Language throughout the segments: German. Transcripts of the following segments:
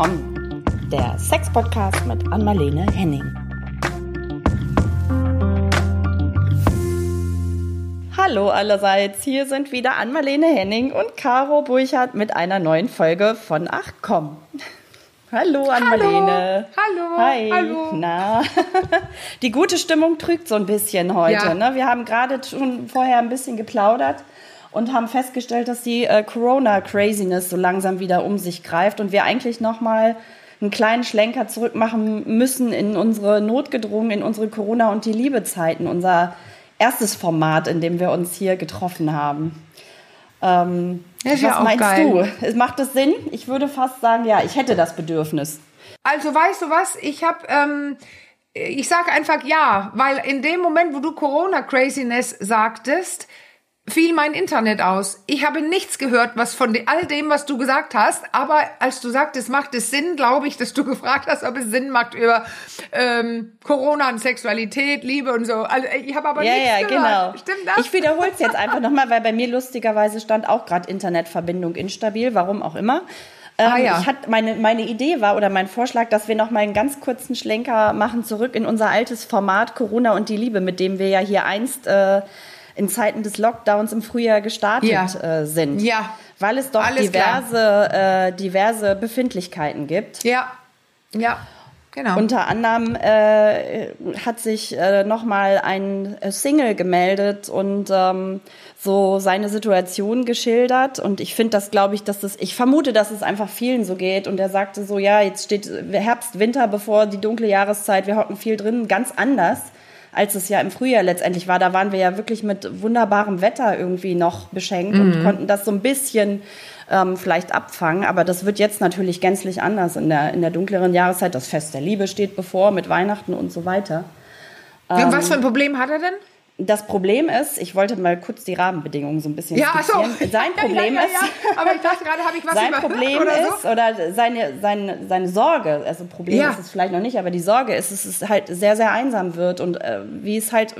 Komm, der Sex-Podcast mit Anmalene Henning. Hallo allerseits, hier sind wieder Anmalene Henning und Caro Burchardt mit einer neuen Folge von Ach komm. Hallo Anmalene. Hallo. Hi. Hallo. Na, die gute Stimmung trügt so ein bisschen heute. Ja. Ne? Wir haben gerade schon vorher ein bisschen geplaudert und haben festgestellt, dass die äh, Corona-Craziness so langsam wieder um sich greift und wir eigentlich noch mal einen kleinen Schlenker zurück machen müssen in unsere notgedrungen, in unsere Corona- und die Liebe-Zeiten, unser erstes Format, in dem wir uns hier getroffen haben. Ähm, was ja meinst geil. du? Macht das Sinn? Ich würde fast sagen, ja, ich hätte das Bedürfnis. Also weißt du was? Ich habe, ähm, ich sage einfach ja, weil in dem Moment, wo du Corona Craziness sagtest, fiel mein Internet aus. Ich habe nichts gehört, was von all dem, was du gesagt hast. Aber als du sagtest, macht es Sinn, glaube ich, dass du gefragt hast, ob es Sinn macht über ähm, Corona und Sexualität, Liebe und so. Also ich habe aber Ja, nichts ja, gehört. genau. Stimmt das? Ich wiederhole es jetzt einfach nochmal, weil bei mir lustigerweise stand auch gerade Internetverbindung instabil, warum auch immer. Ähm, Ah, ja. ich hat, meine, meine Idee war oder mein Vorschlag, dass wir noch mal einen ganz kurzen Schlenker machen zurück in unser altes Format Corona und die Liebe, mit dem wir ja hier einst äh, in Zeiten des Lockdowns im Frühjahr gestartet Ja. äh, sind. Ja. Weil es doch Alles diverse, äh, diverse Befindlichkeiten gibt. ja, ja, genau. Unter anderem äh, hat sich äh, nochmal ein äh, Single gemeldet und ähm, so seine Situation geschildert. Und ich finde das, glaube ich, dass das, ich vermute, dass es einfach vielen so geht. Und er sagte so, ja, jetzt steht Herbst, Winter bevor die dunkle Jahreszeit, wir hocken viel drin, ganz anders als es ja im Frühjahr letztendlich war. Da waren wir ja wirklich mit wunderbarem Wetter irgendwie noch beschenkt und konnten das so ein bisschen ähm, vielleicht abfangen. Aber das wird jetzt natürlich gänzlich anders in der, in der dunkleren Jahreszeit. Das Fest der Liebe steht bevor mit Weihnachten und so weiter. Und was für ein Problem hat er denn? Das Problem ist, ich wollte mal kurz die Rahmenbedingungen so ein bisschen Ja, so. Sein Problem ja, ja, ist, ja. Aber ich dachte gerade, habe ich was sein Problem oder so? ist, oder seine, seine, seine Sorge, also Problem Ja. ist es vielleicht noch nicht, aber die Sorge ist, dass es halt sehr, sehr einsam wird und äh, wie es halt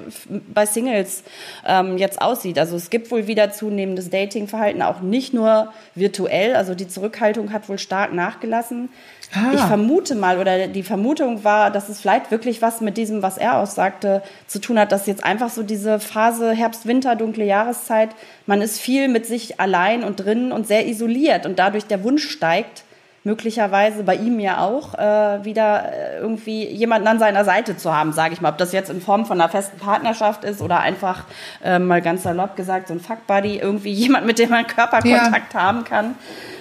bei Singles ähm, jetzt aussieht. Also es gibt wohl wieder zunehmendes Datingverhalten, auch nicht nur virtuell, also die Zurückhaltung hat wohl stark nachgelassen. Ah. Ich vermute mal, oder die Vermutung war, dass es vielleicht wirklich was mit diesem, was er aussagte, zu tun hat, dass jetzt einfach so diese Phase Herbst, Winter, dunkle Jahreszeit, man ist viel mit sich allein und drin und sehr isoliert und dadurch der Wunsch steigt, möglicherweise bei ihm ja auch, äh, wieder äh, irgendwie jemanden an seiner Seite zu haben, sage ich mal. Ob das jetzt in Form von einer festen Partnerschaft ist oder einfach äh, mal ganz salopp gesagt, so ein Fuckbuddy, irgendwie jemand, mit dem man Körperkontakt haben kann.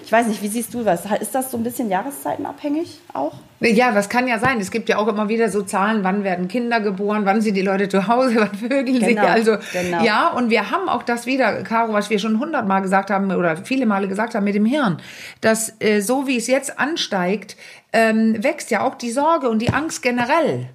Ich weiß nicht, wie siehst du das? Ist das so ein bisschen jahreszeitenabhängig auch? Ja, das kann ja sein. Es gibt ja auch immer wieder so Zahlen, wann werden Kinder geboren, wann sind die Leute zu Hause, wann vögeln sie. Genau, Also genau. ja, und wir haben auch das wieder, Caro, was wir schon hundertmal gesagt haben oder viele Male gesagt haben mit dem Hirn, dass äh, so wie es jetzt ansteigt, ähm, wächst ja auch die Sorge und die Angst generell.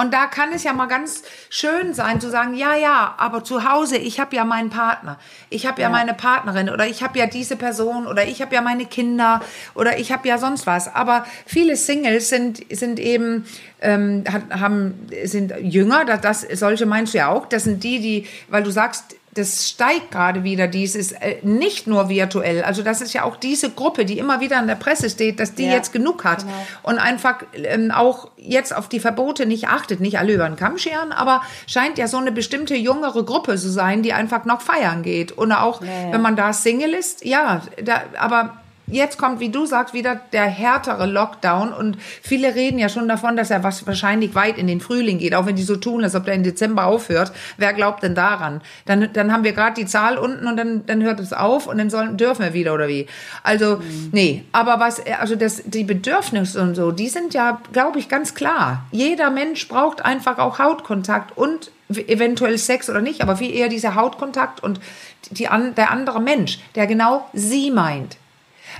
Und da kann es ja mal ganz schön sein zu sagen, ja, ja, aber zu Hause, ich habe ja meinen Partner, ich habe ja, meine Partnerin oder ich habe ja diese Person oder ich habe ja meine Kinder oder ich habe ja sonst was. Aber viele Singles sind, sind eben, ähm, haben, sind jünger, das, das, solche meinst du ja auch, das sind die, die, weil du sagst, das steigt gerade wieder, dieses äh, nicht nur virtuell. Also das ist ja auch diese Gruppe, die immer wieder in der Presse steht, dass die Ja, jetzt genug hat genau. und einfach ähm, auch jetzt auf die Verbote nicht achtet, nicht alle über den Kamm scheren, aber scheint ja so eine bestimmte jüngere Gruppe zu sein, die einfach noch feiern geht. Und auch, ja. wenn man da Single ist, ja, da, aber jetzt kommt, wie du sagst, wieder der härtere Lockdown und viele reden ja schon davon, dass er was wahrscheinlich weit in den Frühling geht, auch wenn die so tun, als ob der im Dezember aufhört. Wer glaubt denn daran? Dann, dann haben wir gerade die Zahl unten und dann, dann hört es auf und dann sollen, dürfen wir wieder oder wie? Also, nee, aber was, also das, die Bedürfnisse und so, die sind ja, glaube ich, ganz klar. Jeder Mensch braucht einfach auch Hautkontakt und eventuell Sex oder nicht, aber viel eher dieser Hautkontakt und die, an, der andere Mensch, der genau sie meint.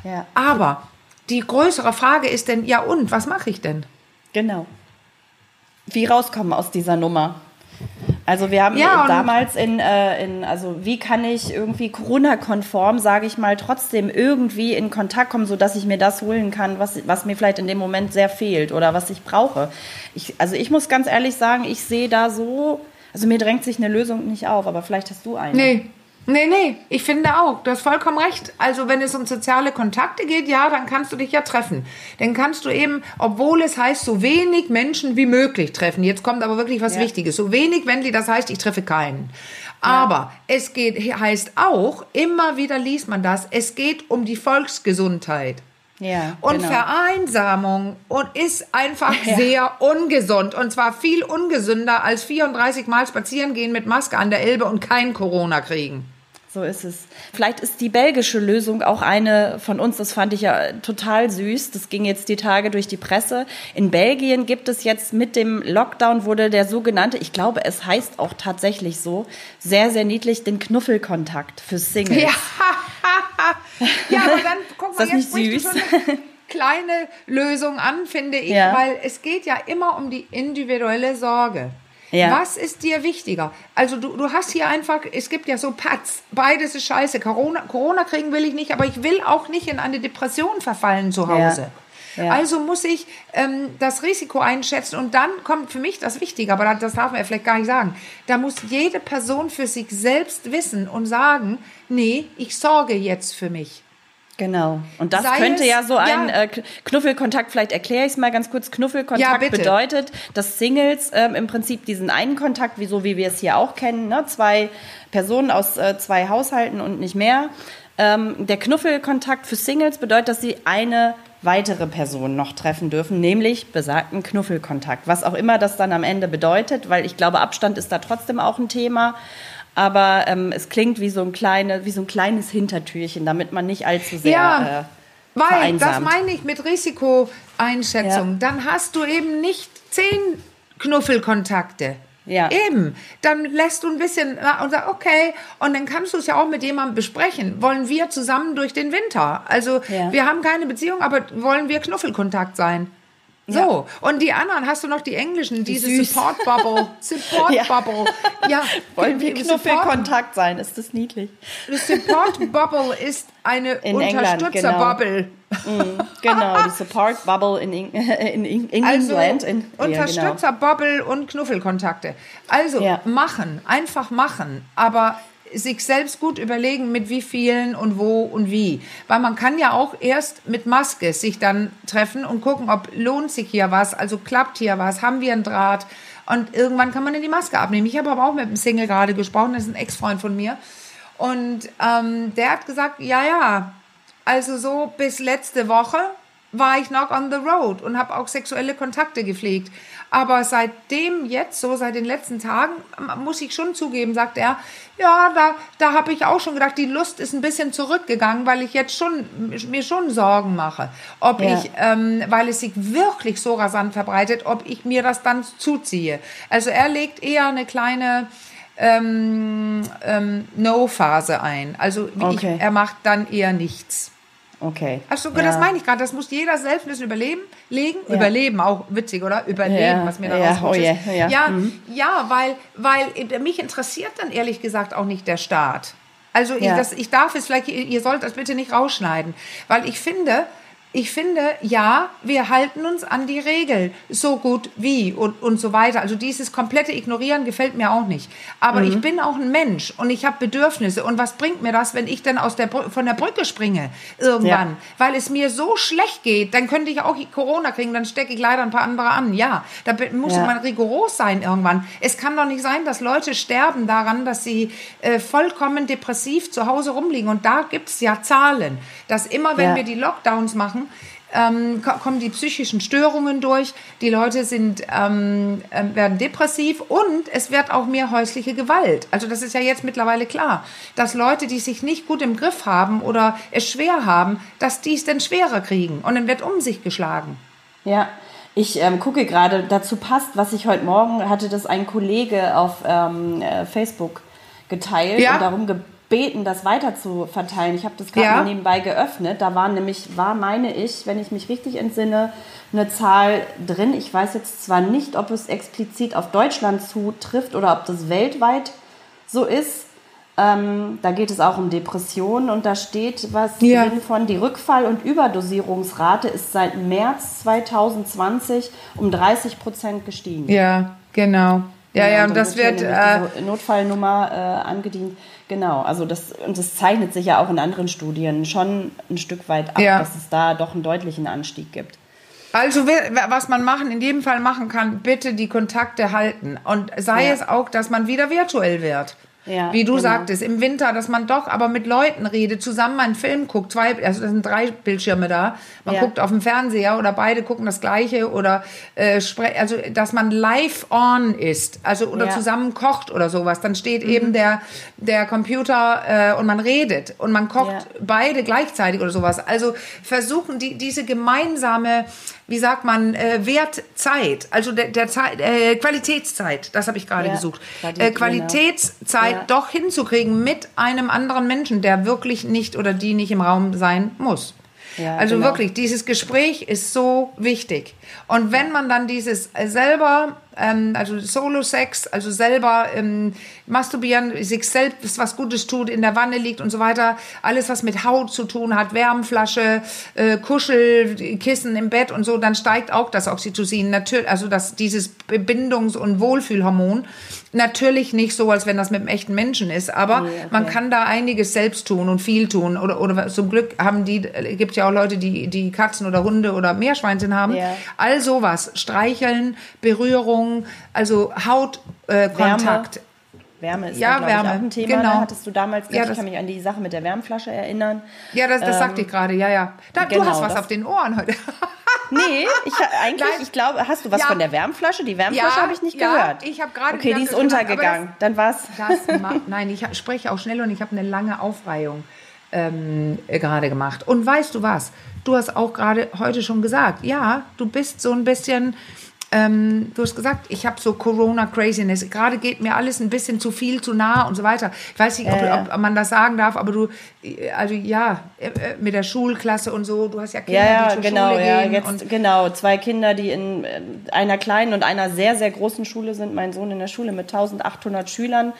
Ja. Aber die größere Frage ist denn, ja und, was mache ich denn? Genau. Wie rauskommen aus dieser Nummer? Also wir haben Ja, damals in, äh, in, also wie kann ich irgendwie Corona-konform, sage ich mal, trotzdem irgendwie in Kontakt kommen, sodass ich mir das holen kann, was, was mir vielleicht in dem Moment sehr fehlt oder was ich brauche. Ich, also ich muss ganz ehrlich sagen, ich sehe da so, also mir drängt sich eine Lösung nicht auf, aber vielleicht hast du eine. Nee, Nee, nee, ich finde auch, du hast vollkommen recht. Also wenn es um soziale Kontakte geht, ja, dann kannst du dich ja treffen. Dann kannst du eben, obwohl es heißt, so wenig Menschen wie möglich treffen. Jetzt kommt aber wirklich was Ja. Wichtiges. So wenig, wenn die das heißt, ich treffe keinen. Aber es geht, heißt auch, immer wieder liest man das, es geht um die Volksgesundheit. Ja, Und genau. Vereinsamung und ist einfach Ja. sehr ungesund. Und zwar viel ungesünder als 34 Mal spazieren gehen mit Maske an der Elbe und kein Corona kriegen. So ist es. Vielleicht ist die belgische Lösung auch eine von uns, das fand ich ja total süß. Das ging jetzt die Tage durch die Presse. In Belgien gibt es jetzt mit dem Lockdown wurde der sogenannte, ich glaube, es heißt auch tatsächlich so, sehr, sehr niedlich, den Knuffelkontakt für Singles. Ja, ja aber dann guck mal, jetzt nicht süß? kleine Lösung an, finde ich, Ja. weil es geht ja immer um die individuelle Sorge. Ja. Was ist dir wichtiger? Also du, du hast hier einfach, es gibt ja so Patz, beides ist scheiße. Corona, Corona kriegen will ich nicht, aber ich will auch nicht in eine Depression verfallen zu Hause. Ja. Ja. Also muss ich ähm, das Risiko einschätzen und dann kommt für mich das Wichtige, aber das darf man ja vielleicht gar nicht sagen. Da muss jede Person für sich selbst wissen und sagen, nee, ich sorge jetzt für mich. Genau. Und das Sei könnte es- ja so ein ja. Äh, Knuffelkontakt, vielleicht erkläre ich es mal ganz kurz. Ja, Knuffelkontakt bitte. bedeutet, dass Singles ähm, im Prinzip diesen einen Kontakt, wie so wie wir es hier auch kennen, ne? zwei Personen aus äh, zwei Haushalten und nicht mehr. Ähm, der Knuffelkontakt für Singles bedeutet, dass sie eine weitere Person noch treffen dürfen, nämlich besagten Knuffelkontakt. Was auch immer das dann am Ende bedeutet, weil ich glaube, Abstand ist da trotzdem auch ein Thema. Aber ähm, es klingt wie so, ein kleine, wie so ein kleines Hintertürchen, damit man nicht allzu sehr Ja, äh, Weil, das meine ich mit Risikoeinschätzung. Ja. Dann hast du eben nicht zehn Knuffelkontakte. Ja. Eben. Dann lässt du ein bisschen na, und sagst, okay, und dann kannst du es ja auch mit jemandem besprechen. Wollen wir zusammen durch den Winter? Also, Ja. wir haben keine Beziehung, aber wollen wir Knuffelkontakt sein? So, und die anderen, hast du noch die englischen, diese süß. Support Bubble. Support Ja. Bubble. Ja, Wollen wir Knuffelkontakt sein? Ist das niedlich? Die Support Bubble ist eine In England, Unterstützerbubble. Genau, die Support Bubble in, in, Eng- in Also England. In, ja, genau. Unterstützerbubble und Knuffelkontakte. Also Ja. machen, einfach machen, aber sich selbst gut überlegen, mit wie vielen und wo und wie. Weil man kann ja auch erst mit Maske sich dann treffen und gucken, ob lohnt sich hier was, also klappt hier was, haben wir einen Draht. Und irgendwann kann man dann die Maske abnehmen. Ich habe aber auch mit einem Single gerade gesprochen, das ist ein Ex-Freund von mir. Und ähm, der hat gesagt, ja, ja, also so bis letzte Woche war ich noch on the road und habe auch sexuelle Kontakte gepflegt. Aber seitdem jetzt, so seit den letzten Tagen, muss ich schon zugeben, sagt er, ja, da, da habe ich auch schon gedacht, die Lust ist ein bisschen zurückgegangen, weil ich jetzt schon mir schon Sorgen mache, ob Ja. ich, ähm, weil es sich wirklich so rasant verbreitet, ob ich mir das dann zuziehe. Also er legt eher eine kleine ähm, ähm, No-Phase ein. Also Okay. ich, er macht dann eher nichts. Okay. Achso, Ja. das meine ich gerade. Das muss jeder selbst ein bisschen überleben, legen. Ja. Überleben, auch witzig, oder? Überleben, Ja, was mir da ja, oh je, ja. ja, Mhm. ja, weil, weil mich interessiert dann ehrlich gesagt auch nicht der Staat. Also ich, das, ich darf es vielleicht, ihr sollt das bitte nicht rausschneiden, weil ich finde, ich finde, ja, wir halten uns an die Regel so gut wie und, und so weiter. Also dieses komplette Ignorieren gefällt mir auch nicht. Aber Mhm. ich bin auch ein Mensch und ich habe Bedürfnisse. Und was bringt mir das, wenn ich dann aus der von der Brücke springe irgendwann? Ja. Weil es mir so schlecht geht, dann könnte ich auch Corona kriegen, dann stecke ich leider ein paar andere an. Ja, da muss Ja. man rigoros sein irgendwann. Es kann doch nicht sein, dass Leute sterben daran, dass sie äh, vollkommen depressiv zu Hause rumliegen. Und da gibt es ja Zahlen, dass immer, wenn Ja. wir die Lockdowns machen, ähm, ko- kommen die psychischen Störungen durch, die Leute sind, ähm, ähm, werden depressiv und es wird auch mehr häusliche Gewalt. Also das ist ja jetzt mittlerweile klar, dass Leute, die sich nicht gut im Griff haben oder es schwer haben, dass die es dann schwerer kriegen und dann wird um sich geschlagen. Ja, ich ähm, gucke gerade, dazu passt, was ich heute Morgen hatte, das ein Kollege auf ähm, äh, Facebook geteilt Ja. und darum gebeten, das weiter zu verteilen. Ich habe das gerade Ja. nebenbei geöffnet. Da war nämlich, war meine ich, wenn ich mich richtig entsinne, eine Zahl drin. Ich weiß jetzt zwar nicht, ob es explizit auf Deutschland zutrifft oder ob das weltweit so ist. Ähm, da geht es auch um Depressionen und da steht was Ja. drin von die Rückfall- und Überdosierungsrate ist seit März 2020 um 30 Prozent gestiegen. Ja, genau. Ja, ja, und und das wird, äh, Notfallnummer äh, angedient. Genau, also das und das zeichnet sich ja auch in anderen Studien schon ein Stück weit ab, Ja. dass es da doch einen deutlichen Anstieg gibt. Also was man machen, in jedem Fall machen kann, bitte die Kontakte halten. Und sei Ja. es auch, dass man wieder virtuell wird. Ja, Wie du genau. sagtest, im Winter, dass man doch aber mit Leuten redet, zusammen einen Film guckt, zwei, also das sind drei Bildschirme da. Man Ja. guckt auf dem Fernseher oder beide gucken das Gleiche oder äh, spre- also dass man live on ist, also oder Ja. Mhm. zusammen kocht oder sowas. Dann steht eben der der Computer äh, und man redet und man kocht beide gleichzeitig oder sowas. Also versuchen die diese gemeinsame, wie sagt man, äh, Wertzeit, also der, der Zeit, äh, Qualitätszeit, das habe ich gerade Ja, gesucht. Äh. Qualitätszeit Ja. doch hinzukriegen mit einem anderen Menschen, der wirklich nicht oder die nicht im Raum sein muss. Ja, also genau. wirklich, dieses Gespräch ist so wichtig. Und wenn man dann dieses selber, ähm, also Solo-Sex, also selber ähm, masturbieren, sich selbst was Gutes tut, in der Wanne liegt und so weiter, alles was mit Haut zu tun hat, Wärmflasche, äh, Kuschelkissen im Bett und so, dann steigt auch das Oxytocin, natürlich, also das, dieses Bindungs- und Wohlfühlhormon. Natürlich nicht so, als wenn das mit einem echten Menschen ist, aber okay. man kann da einiges selbst tun und viel tun. Oder, oder zum Glück haben die, äh, gibt ja auch Leute, die, die Katzen oder Hunde oder Meerschweinchen haben. Ja. All sowas. Streicheln, Berührung, also Hautkontakt. Äh. Wärme ist Ja, glaube Wärme, ich, auch ein Thema. genau. Ne? Hattest du damals, Ja, ich kann mich an die Sache mit der Wärmflasche erinnern. Ja, das, das sagte ich gerade, ja, ja. Da, du Ähm, genau, hast was auf den Ohren heute. Nee, ich eigentlich, Nein. ich glaube, hast du was Ja. von der Wärmflasche? Die Wärmflasche Ja, habe ich nicht ja, gehört. ich habe gerade Okay, die ist untergegangen. Dann war's. Das Nein, ich spreche auch schnell und ich habe eine lange Aufreihung ähm, äh, gerade gemacht. Und weißt du was? Du hast auch gerade heute schon gesagt, ja, du bist so ein bisschen, ähm, du hast gesagt, ich habe so Corona-Craziness. Gerade geht mir alles ein bisschen zu viel, zu nah und so weiter. Ich weiß nicht, ob, ja. ob man das sagen darf, aber du, äh, also ja, äh, äh, mit der Schulklasse und so, du hast ja Kinder, Ja, die zur genau, Schule ja, gehen. jetzt genau zwei Kinder, die in äh, einer kleinen und einer sehr sehr großen Schule sind. Mein Sohn in der Schule mit 1800 Schülern,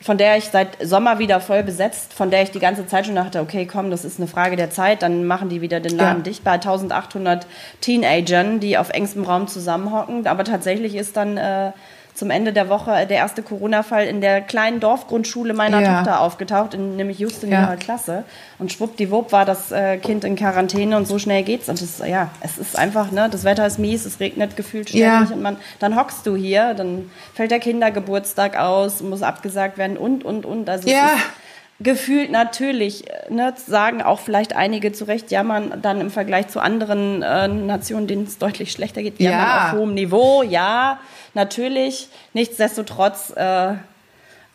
von der ich seit Sommer wieder voll besetzt, von der ich die ganze Zeit schon dachte, okay, komm, das ist eine Frage der Zeit, dann machen die wieder den Laden Ja. dicht bei 1800 Teenagern, die auf engstem Raum zusammenhocken. Aber tatsächlich ist dann äh, zum Ende der Woche der erste Corona-Fall in der kleinen Dorfgrundschule meiner Ja. Tochter aufgetaucht, in, nämlich just in Ja. ihrer Klasse. Und schwuppdiwupp war das äh, Kind in Quarantäne und so schnell geht's. Und das, ja, es ist einfach, ne, das Wetter ist mies, es regnet gefühlt ständig Ja. und man, dann hockst du hier, dann fällt der Kindergeburtstag aus, muss abgesagt werden und, und, und. Also Ja. Gefühlt natürlich, äh, ne, sagen auch vielleicht einige zu Recht, jammern dann im Vergleich zu anderen äh, Nationen, denen es deutlich schlechter geht. Wir Ja. jammern auf hohem Niveau, ja, natürlich. Nichtsdestotrotz, äh,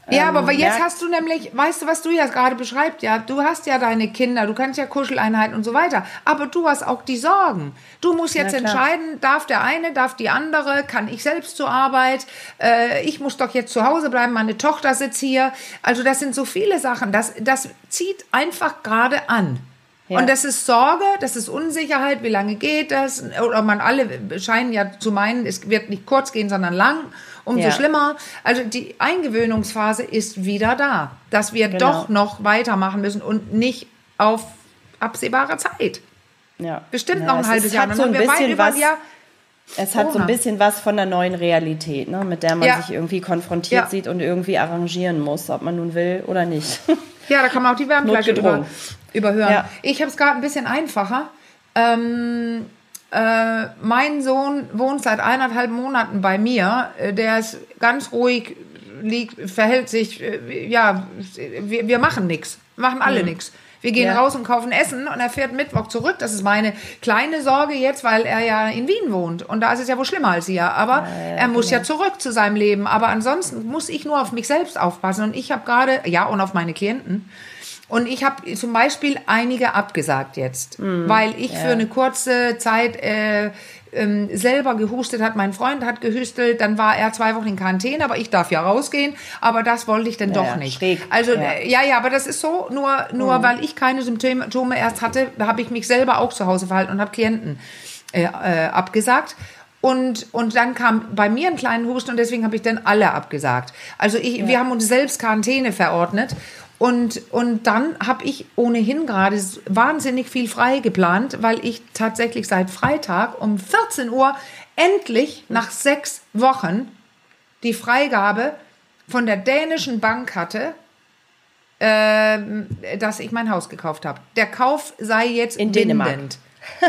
Ja, aber Ähm, jetzt merkt- hast du nämlich, weißt du, was du ja gerade beschreibst, ja, du hast ja deine Kinder, du kannst ja Kuscheleinheiten und so weiter, aber du hast auch die Sorgen. Du musst jetzt entscheiden, darf der eine, darf die andere, kann ich selbst zur Arbeit, äh, ich muss doch jetzt zu Hause bleiben, meine Tochter sitzt hier. Also das sind so viele Sachen, das, das zieht einfach gerade an. Ja. Und das ist Sorge, das ist Unsicherheit, wie lange geht das? Oder man alle scheinen ja zu meinen, es wird nicht kurz gehen, sondern lang. Umso Ja. schlimmer. Also die Eingewöhnungsphase ist wieder da, dass wir Genau. doch noch weitermachen müssen und nicht auf absehbare Zeit. ja. Bestimmt ja, noch ein es halbes Jahr. Dann so ein bisschen was, Jahr. Es hat so Corona. ein bisschen was von der neuen Realität, ne, mit der man Ja. sich irgendwie konfrontiert Ja. sieht und irgendwie arrangieren muss, ob man nun will oder nicht. Ja, da kann man auch die Wärmflasche über, überhören. Ja. Ich habe es gerade ein bisschen einfacher. Ähm, äh, mein Sohn wohnt seit eineinhalb Monaten bei mir. Äh, Der ist ganz ruhig, liegt, verhält sich, äh, ja, wir, wir machen nichts. Machen alle nichts. Wir gehen Mhm. Ja. raus und kaufen Essen und er fährt Mittwoch zurück. Das ist meine kleine Sorge jetzt, weil er ja in Wien wohnt. Und da ist es ja wohl schlimmer als hier. Aber er muss ja zurück zu seinem Leben. Aber ansonsten muss ich nur auf mich selbst aufpassen. Und ich habe gerade, ja, und auf meine Klienten. Und ich habe zum Beispiel einige abgesagt jetzt, Mhm. weil ich für eine kurze Zeit äh, ähm, selber gehustet hat. Mein Freund hat gehüstelt, dann war er zwei Wochen in Quarantäne, aber ich darf ja rausgehen. Aber das wollte ich dann doch ja, nicht. schräg. Also Ja. Mhm. äh, ja, ja, aber das ist so, nur, nur weil ich keine Symptome erst hatte, habe ich mich selber auch zu Hause verhalten und habe Klienten äh, äh, abgesagt. Und, und dann kam bei mir ein kleiner Husten und deswegen habe ich dann alle abgesagt. Also ich, wir haben uns selbst Quarantäne verordnet. Und, und dann habe ich ohnehin gerade wahnsinnig viel frei geplant, weil ich tatsächlich seit Freitag um 14 Uhr endlich nach sechs Wochen die Freigabe von der dänischen Bank hatte, äh, dass ich mein Haus gekauft habe. Der Kauf sei jetzt In Dänemark. bindend.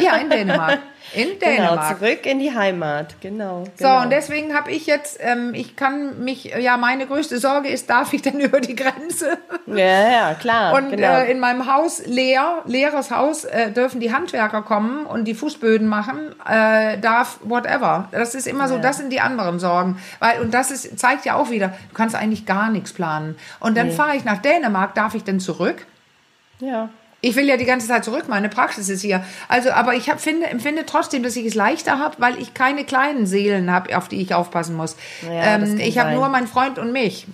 Ja, in Dänemark. In Dänemark. Genau, zurück in die Heimat, genau. So, genau. und deswegen habe ich jetzt, ähm, ich kann mich, ja, meine größte Sorge ist, darf ich denn über die Grenze? Ja, ja, klar. Und genau. äh, in meinem Haus leer, leeres Haus, äh, dürfen die Handwerker kommen und die Fußböden machen, äh, darf whatever. Das ist immer so, Ja. das sind die anderen Sorgen. Weil, und das ist, zeigt ja auch wieder, du kannst eigentlich gar nichts planen. Und dann Nee. fahre ich nach Dänemark, darf ich denn zurück? ja. Ich will ja die ganze Zeit zurück, meine Praxis ist hier. Also, aber ich hab, finde, empfinde trotzdem, dass ich es leichter habe, weil ich keine kleinen Seelen habe, auf die ich aufpassen muss. Ja, ähm, ich habe nur meinen Freund und mich.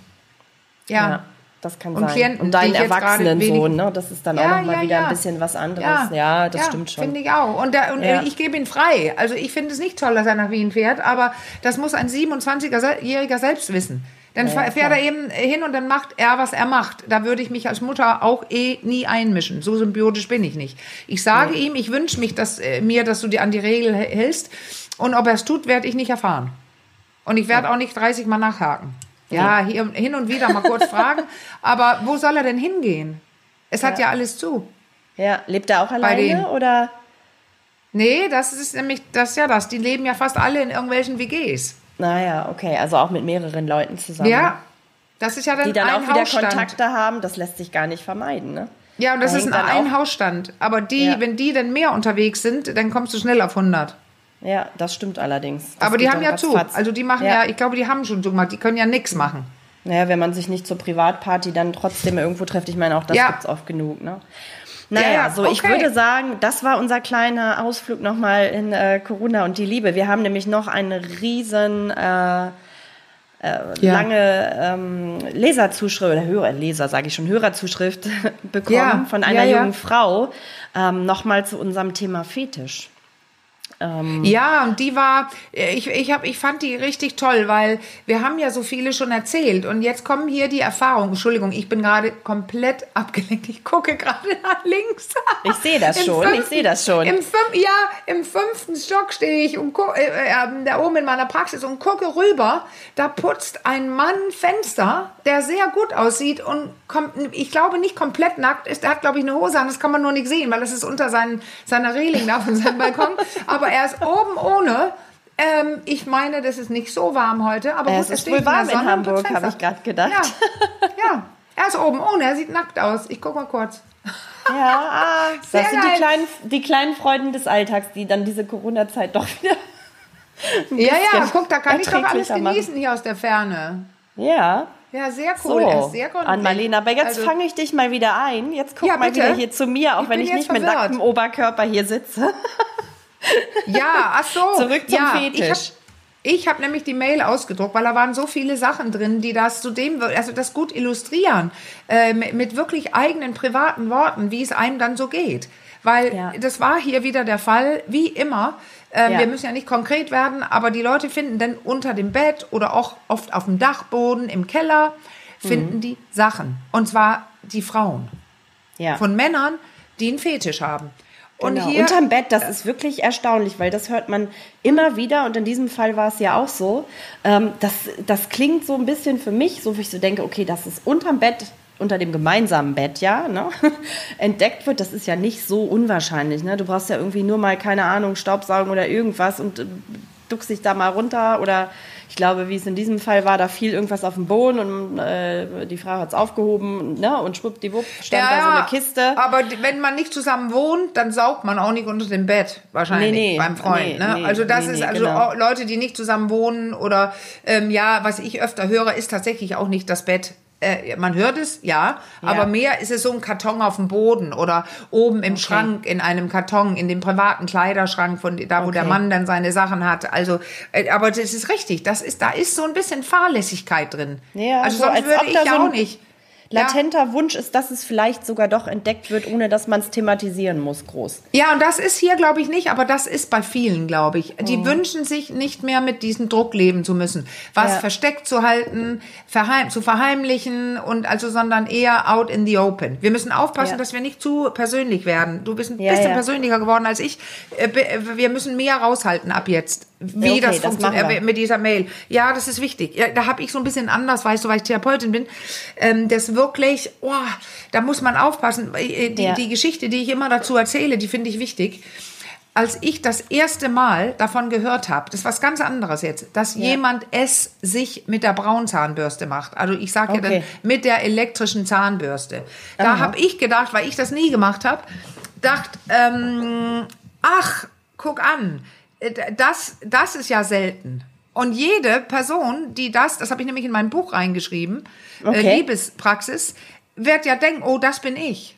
Ja. ja. Das kann Und sein. Klienten, und deinen Erwachsenensohn, ne? Das ist dann Ja, auch nochmal ja, wieder ein bisschen was anderes. Ja, das stimmt schon. Finde ich auch. Und, der, und ich gebe ihn frei. Also ich finde es nicht toll, dass er nach Wien fährt, aber das muss ein 27-Jähriger selbst wissen. Dann Ja, fährt er eben hin und dann macht er, was er macht. Da würde ich mich als Mutter auch eh nie einmischen. So symbiotisch bin ich nicht. Ich sage ihm, ich wünsche mich, dass äh, mir, dass du dir an die Regel hä- hältst. Und ob er es tut, werde ich nicht erfahren. Und ich werde auch nicht 30 Mal nachhaken. Ja, hier, hin und wieder mal kurz fragen. Aber wo soll er denn hingehen? Es hat ja, Ja. alles zu. Ja, lebt er auch alleine oder? Nee, das ist nämlich das ist ja das. Die leben ja fast alle in irgendwelchen WGs. Naja, okay, also auch mit mehreren Leuten zusammen. Ja. Das ist ja dann Die dann ein auch wieder Hausstand. Kontakte haben, das lässt sich gar nicht vermeiden, ne? Ja, und das Da ist ein, ein Hausstand. Aber die, Ja. wenn die dann mehr unterwegs sind, dann kommst du schnell auf 100. Ja, das stimmt allerdings. Das Aber die haben ja zu. ratzfatz. Also die machen ja. ich glaube, die haben schon zugemacht. Die können ja nichts machen. Naja, wenn man sich nicht zur Privatparty dann trotzdem irgendwo trifft, ich meine, auch das Ja. gibt's oft genug, ne? Naja, Ja, so ich okay. würde sagen, das war unser kleiner Ausflug nochmal in äh, Corona und die Liebe. Wir haben nämlich noch eine riesen äh, äh, Ja. lange ähm, Leserzuschrift, oder Hörer, Leser sage ich schon, Hörerzuschrift bekommen Ja, von einer jungen Frau ähm, nochmal zu unserem Thema Fetisch. Ja, und die war, ich, ich, hab, ich fand die richtig toll, weil wir haben ja so viele schon erzählt und jetzt kommen hier die Erfahrungen. Entschuldigung, ich bin gerade komplett abgelenkt. Ich gucke gerade nach links. Ich sehe das Im schon, ich sehe das schon. Im fünf, ja, im fünften Stock stehe ich und äh, äh, da oben in meiner Praxis und gucke rüber. Da putzt ein Mann Fenster, der sehr gut aussieht und kommt, ich glaube nicht komplett nackt ist. Er hat, glaube ich, eine Hose an. Das kann man nur nicht sehen, weil das ist unter seinen, seiner Reling da von seinem Balkon. Aber er ist oben ohne. Ähm, ich meine, das ist nicht so warm heute, aber Ja, gut, es ist wohl warm in und Hamburg, habe ich gerade gedacht. Ja, ja. Er ist oben ohne, er sieht nackt aus. Ich guck mal kurz. Ja, ah, Sehr das sind geil. die kleinen, die kleinen Freuden des Alltags, die dann diese Corona-Zeit doch wieder. Ja, ja, guck, da kann ich doch alles machen. genießen hier aus der Ferne. Ja, Ja, sehr cool. so. sehr gründlich. An Marlene, aber jetzt Also- fange ich dich mal wieder ein. Jetzt guck Ja, mal wieder hier zu mir, auch Ich wenn ich nicht mit verwirrt. nacktem Oberkörper hier sitze. Ja, ach so. Zurück zum ja, Fetisch. Ich habe hab nämlich die Mail ausgedruckt, weil da waren so viele Sachen drin, die das zu dem, also das gut illustrieren, äh, mit, mit wirklich eigenen privaten Worten, wie es einem dann so geht. Weil Ja. das war hier wieder der Fall, wie immer. Ähm, Ja. Wir müssen ja nicht konkret werden, aber die Leute finden dann unter dem Bett oder auch oft auf dem Dachboden, im Keller, Mhm. finden die Sachen. Und zwar die Frauen. Ja. Von Männern, die einen Fetisch haben. Und Genau. hier, Unterm Bett, das ist wirklich erstaunlich, weil das hört man immer wieder und in diesem Fall war es ja auch so. Ähm, das, das klingt so ein bisschen für mich, so wie ich so denke, okay, dass es unterm Bett, unter dem gemeinsamen Bett, ja, ne, entdeckt wird, das ist ja nicht so unwahrscheinlich. Ne? Du brauchst ja irgendwie nur mal, keine Ahnung, Staubsaugen oder irgendwas und äh, duckst dich da mal runter oder ich glaube, wie es in diesem Fall war, da fiel irgendwas auf den Boden und äh, die Frau hat es aufgehoben ne? und schwuppdiwupp stand da so eine Kiste. Aber wenn man nicht zusammen wohnt, dann saugt man auch nicht unter dem Bett, wahrscheinlich Nee, nee, beim Freund. nee, ne? also das ist also genau. Leute, die nicht zusammen wohnen oder ähm, ja, was ich öfter höre, ist tatsächlich auch nicht das Bett. Äh, man hört es, ja, aber mehr ist es so ein Karton auf dem Boden oder oben im Schrank in einem Karton, in dem privaten Kleiderschrank, von da, wo der Okay. Mann dann seine Sachen hat. Also, äh, aber das ist richtig, das ist, da ist so ein bisschen Fahrlässigkeit drin. Ja, also so sonst würde ich ja so auch nicht. Latenter Wunsch ist, dass es vielleicht sogar doch entdeckt wird, ohne dass man es thematisieren muss, groß. Ja, und das ist hier, glaube ich, nicht, aber das ist bei vielen, glaube ich. Die mhm. wünschen sich nicht mehr mit diesem Druck leben zu müssen, was ja. versteckt zu halten, verheim zu verheimlichen und also, sondern eher out in the open. Wir müssen aufpassen, ja. dass wir nicht zu persönlich werden. Du bist ein ja, bisschen persönlicher geworden als ich. Äh, wir müssen mehr raushalten ab jetzt wie okay, das funktioniert das mit dieser Mail. Ja, das ist wichtig. Ja, da habe ich so ein bisschen anders, weißt du, weil ich Therapeutin bin. Ähm, das wirklich, oh, da muss man aufpassen. Äh, die, ja. die Geschichte, die ich immer dazu erzähle, die finde ich wichtig. Als ich das erste Mal davon gehört habe, das ist was ganz anderes jetzt, dass ja. jemand es sich mit der Braunzahnbürste macht. Also ich sage okay. ja dann mit der elektrischen Zahnbürste. Da habe ich gedacht, weil ich das nie gemacht habe, dacht, ähm, ach, guck an, äh, das, das ist ja selten. Und jede Person, die das, das habe ich nämlich in mein Buch reingeschrieben, äh, okay. äh, Liebespraxis, wird ja denken, oh, das bin ich.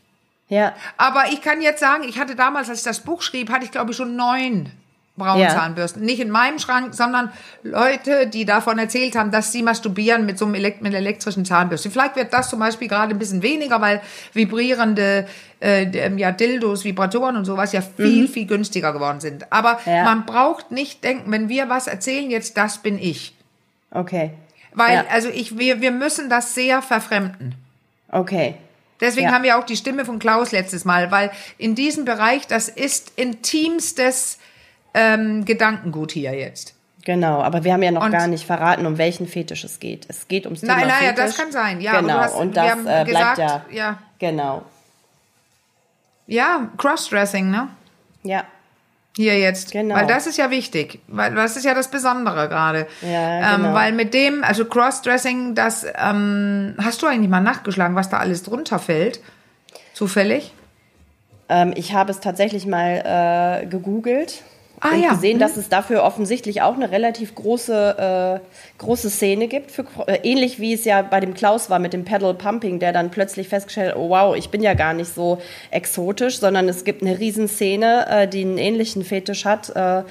Ja. Aber ich kann jetzt sagen, ich hatte damals, als ich das Buch schrieb, hatte ich glaube ich schon neun Braunzahnbürsten. Ja. Nicht in meinem Schrank, sondern Leute, die davon erzählt haben, dass sie masturbieren mit so einem Elekt mit elektrischen Zahnbürsten. Vielleicht wird das zum Beispiel gerade ein bisschen weniger, weil vibrierende äh, ähm, ja, Dildos, Vibratoren und sowas ja viel, mhm. viel günstiger geworden sind. Aber ja. man braucht nicht denken, wenn wir was erzählen, jetzt das bin ich. Okay. Weil, ja. also ich, wir, wir müssen das sehr verfremden. Okay. Deswegen haben wir auch die Stimme von Klaus letztes Mal, weil in diesem Bereich, das ist intimstes ähm, Gedankengut hier jetzt. Genau, aber wir haben ja noch und gar nicht verraten, um welchen Fetisch es geht. Es geht ums Thema Nein, naja, Fetisch. das kann sein, ja. Genau, hast, und das äh, bleibt gesagt, ja, ja. Genau. Ja, Crossdressing, ne? Ja. Hier jetzt. Genau. Weil das ist ja wichtig. Weil das ist ja das Besondere gerade. Ja, ähm, genau. Ähm, weil mit dem, also Crossdressing, das, ähm, hast du eigentlich mal nachgeschlagen, was da alles drunter fällt? Zufällig? Ähm, ich habe es tatsächlich mal äh, gegoogelt ah, und ja. gesehen, dass mhm. es dafür offensichtlich auch eine relativ große, äh, große Szene gibt. Für, äh, ähnlich wie es ja bei dem Klaus war mit dem Pedal Pumping, der dann plötzlich festgestellt hat, oh wow, ich bin ja gar nicht so exotisch, sondern es gibt eine Riesenszene, äh, die einen ähnlichen Fetisch hat. Äh,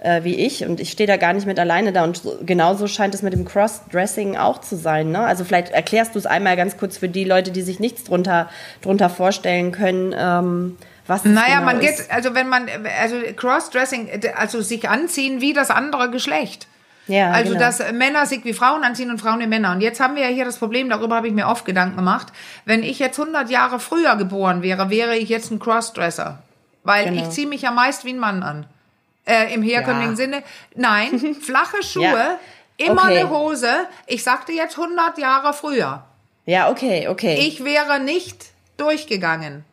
äh, wie ich und ich stehe da gar nicht mit alleine da und so, genauso scheint es mit dem Crossdressing auch zu sein. Ne? Also vielleicht erklärst du es einmal ganz kurz für die Leute, die sich nichts drunter, drunter vorstellen können. Ähm, was naja, genau man geht, also wenn man, also Crossdressing, also sich anziehen wie das andere Geschlecht. Ja, also, genau. dass Männer sich wie Frauen anziehen und Frauen wie Männer. Und jetzt haben wir ja hier das Problem, darüber habe ich mir oft Gedanken gemacht. Wenn ich jetzt 100 Jahre früher geboren wäre, wäre ich jetzt ein Crossdresser. Weil genau. ich ziehe mich ja meist wie ein Mann an. Äh, Im herkömmlichen ja. Sinne. Nein, flache Schuhe, ja. immer okay. eine Hose. Ich sagte jetzt 100 Jahre früher. Ja, okay, okay. Ich wäre nicht durchgegangen.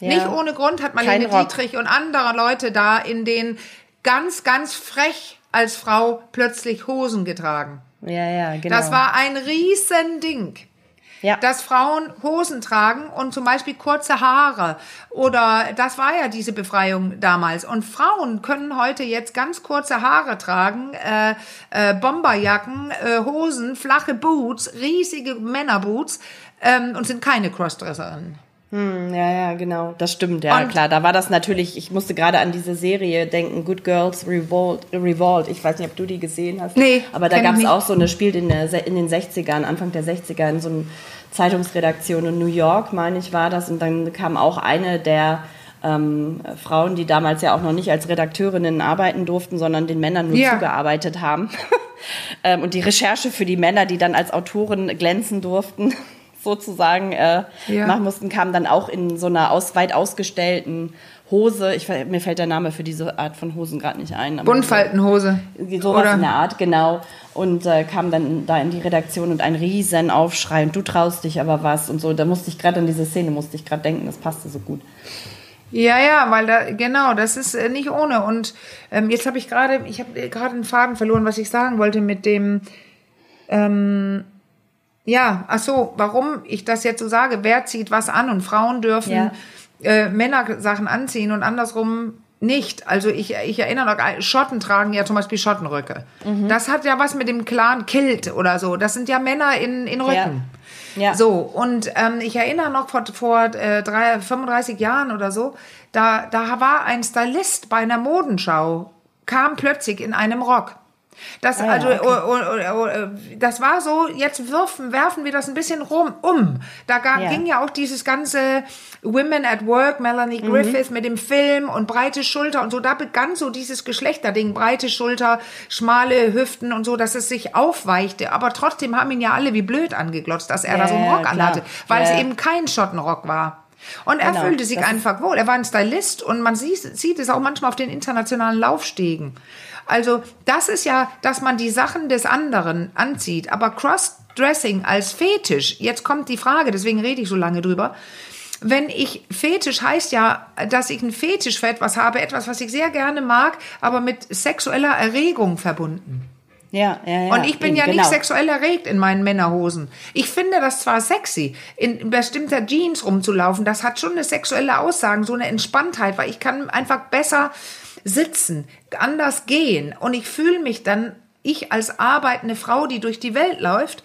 Ja. Nicht ohne Grund hat Marlene Dietrich und andere Leute da in den ganz, ganz frech als Frau plötzlich Hosen getragen. Ja, ja, genau. Das war ein Riesending. Ja. Dass Frauen Hosen tragen und zum Beispiel kurze Haare. Oder das war ja diese Befreiung damals. Und Frauen können heute jetzt ganz kurze Haare tragen, äh, äh, Bomberjacken, äh, Hosen, flache Boots, riesige Männerboots ähm, und sind keine Crossdresserinnen. Hm, ja, ja, genau. Das stimmt, ja, und klar. Da war das natürlich, ich musste gerade an diese Serie denken, Good Girls Revolt. Revolt. Ich weiß nicht, ob du die gesehen hast. Nee. Aber da gab es auch so eine, spielt in, der, in den 60ern, Anfang der 60er, in so einer Zeitungsredaktion in New York, meine ich, war das. Und dann kam auch eine der ähm, Frauen, die damals ja auch noch nicht als Redakteurinnen arbeiten durften, sondern den Männern nur ja. zugearbeitet haben. ähm, und die Recherche für die Männer, die dann als Autoren glänzen durften sozusagen äh, ja. machen mussten, kam dann auch in so einer aus, weit ausgestellten Hose. Ich, mir fällt der Name für diese Art von Hosen gerade nicht ein. Buntfaltenhose. So, sowas Oder? in der Art, genau. Und äh, kam dann da in die Redaktion und ein riesen Aufschrei und du traust dich aber was und so. Da musste ich gerade an diese Szene, musste ich gerade denken, das passte so gut. Ja, ja, weil da, genau, das ist äh, nicht ohne. Und ähm, jetzt habe ich gerade, ich habe gerade einen Faden verloren, was ich sagen wollte mit dem, ähm, ja, ach so, warum ich das jetzt so sage, wer zieht was an und Frauen dürfen ja. äh, Männer Sachen anziehen und andersrum nicht. Also ich, ich erinnere noch, Schotten tragen ja zum Beispiel Schottenröcke. Mhm. Das hat ja was mit dem klaren Kilt oder so. Das sind ja Männer in, in Rücken. Ja. ja. So, und ähm, ich erinnere noch vor, vor äh, drei, 35 Jahren oder so, da, da war ein Stylist bei einer Modenschau, kam plötzlich in einem Rock. Das, Ah also, okay. oh, oh, oh, oh, das war so, jetzt werfen, werfen wir das ein bisschen rum, um. Da ga, Ja. ging ja auch dieses ganze Women at Work, Melanie Mhm. Griffith mit dem Film und breite Schulter und so. Da begann so dieses Geschlechterding, breite Schulter, schmale Hüften und so, dass es sich aufweichte. Aber trotzdem haben ihn ja alle wie blöd angeglotzt, dass er Ja, da so einen Rock klar. anhatte, weil Ja. es eben kein Schottenrock war. Und er Genau, fühlte sich einfach wohl. Er war ein Stylist und man sieht, sieht es auch manchmal auf den internationalen Laufstegen. Also das ist ja, dass man die Sachen des anderen anzieht. Aber Crossdressing als Fetisch, jetzt kommt die Frage, deswegen rede ich so lange drüber. Wenn ich Fetisch heißt ja, dass ich einen Fetisch für etwas habe, etwas, was ich sehr gerne mag, aber mit sexueller Erregung verbunden. Ja, ja, ja. Und ich bin eben, ja genau. nicht sexuell erregt in meinen Männerhosen. Ich finde das zwar sexy, in bestimmter Jeans rumzulaufen, das hat schon eine sexuelle Aussagen, so eine Entspanntheit, weil ich kann einfach besser sitzen, anders gehen und ich fühle mich dann, ich als arbeitende Frau, die durch die Welt läuft,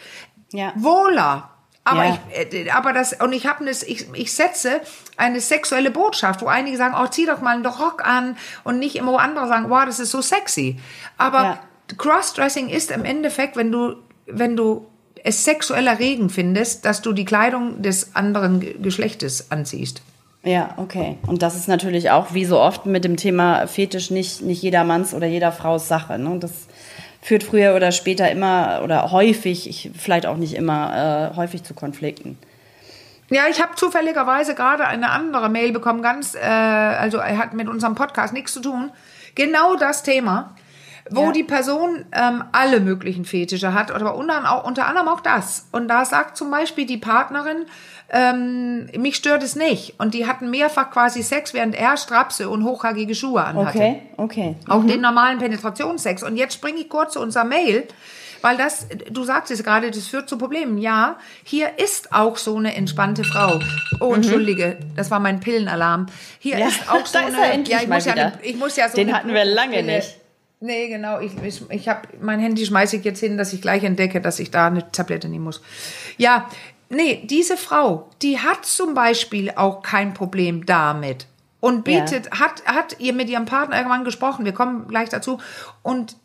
Ja. wohler. Aber Ja. ich, äh, aber das, und ich habe ich, ich setze eine sexuelle Botschaft, wo einige sagen, oh, zieh doch mal einen Rock an und nicht immer, wo andere sagen, wow, das ist so sexy. Aber Ja. Crossdressing ist im Endeffekt, wenn du, wenn du es sexuell erregend findest, dass du die Kleidung des anderen Ge- Geschlechtes anziehst. Ja, okay. Und das ist natürlich auch, wie so oft mit dem Thema Fetisch, nicht, nicht jedermanns oder jeder Frau's Sache. Ne? Das führt früher oder später immer oder häufig, ich, vielleicht auch nicht immer, äh, häufig zu Konflikten. Ja, ich habe zufälligerweise gerade eine andere Mail bekommen, ganz, äh, also hat mit unserem Podcast nichts zu tun. Genau das Thema, wo Ja. die Person ähm, alle möglichen Fetische hat, aber unter, auch, unter anderem auch das. Und da sagt zum Beispiel die Partnerin, ähm, mich stört es nicht. Und die hatten mehrfach quasi Sex, während er Strapse und hochhackige Schuhe anhatte. Okay, okay. Auch den normalen Penetrationssex. Und jetzt springe ich kurz zu unserer Mail, weil das, du sagst es gerade, das führt zu Problemen. Ja, hier ist auch so eine entspannte Frau. Oh, entschuldige, das war mein Pillenalarm. Hier Mhm. Ja, ist auch so ist eine. endlich ja, ich muss ja, eine, ich muss ja so Den hatten wir lange Pille- nicht. Nee, genau. Ich, ich, ich habe mein Handy schmeiße ich jetzt hin, dass ich gleich entdecke, dass ich da eine Tablette nehmen muss. Ja, nee, diese Frau, die hat zum Beispiel auch kein Problem damit und bietet, hat, hat ihr mit ihrem Partner irgendwann gesprochen. Wir kommen gleich dazu. Und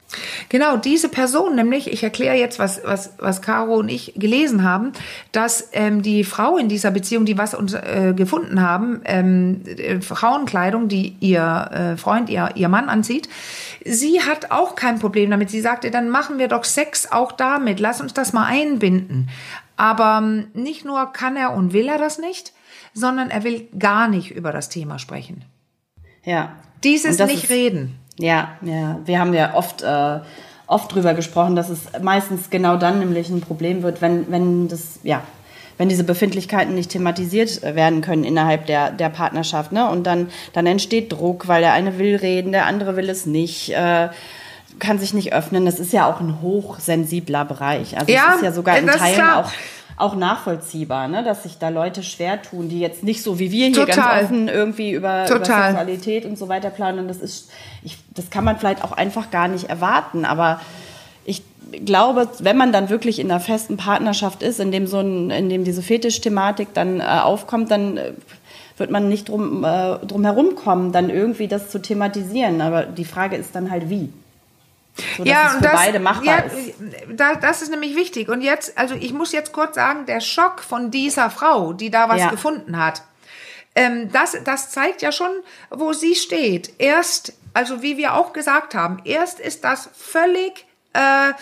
genau diese Person, nämlich, ich erkläre jetzt, was, was, was Caro und ich gelesen haben, dass ähm, die Frau in dieser Beziehung, die was uns äh, gefunden haben, ähm, äh, Frauenkleidung, die ihr äh, Freund, ihr, ihr Mann anzieht, sie hat auch kein Problem damit. Sie sagte, dann machen wir doch Sex auch damit. Lass uns das mal einbinden. Aber ähm, nicht nur kann er und will er das nicht, sondern er will gar nicht über das Thema sprechen. Ja. Dieses nicht ist- reden. Ja, ja. Wir haben ja oft, äh, oft drüber gesprochen, dass es meistens genau dann nämlich ein Problem wird, wenn, wenn das, ja, wenn diese Befindlichkeiten nicht thematisiert werden können innerhalb der, der Partnerschaft, ne? Und dann, dann entsteht Druck, weil der eine will reden, der andere will es nicht, äh, kann sich nicht öffnen. Das ist ja auch ein hochsensibler Bereich. Also Ja, es ist ja sogar in Teilen auch auch nachvollziehbar, ne? dass sich da Leute schwer tun, die jetzt nicht so wie wir hier Total. ganz offen irgendwie über, über. Sexualität und so weiter planen. Das ist, ich, das kann man vielleicht auch einfach gar nicht erwarten. Aber glaube, wenn man dann wirklich in einer festen Partnerschaft ist, in dem so ein, in dem diese Fetischthematik dann äh, aufkommt, dann äh, wird man nicht drum, äh, drum herumkommen, dann irgendwie das zu thematisieren. Aber die Frage ist dann halt wie. So, dass es für beide machbar ja, ist. Da, das ist nämlich wichtig. Und jetzt, also ich muss jetzt kurz sagen, der Schock von dieser Frau, die da was Ja. gefunden hat, ähm, das, das zeigt ja schon, wo sie steht. Erst, also wie wir auch gesagt haben, erst ist das völlig äh,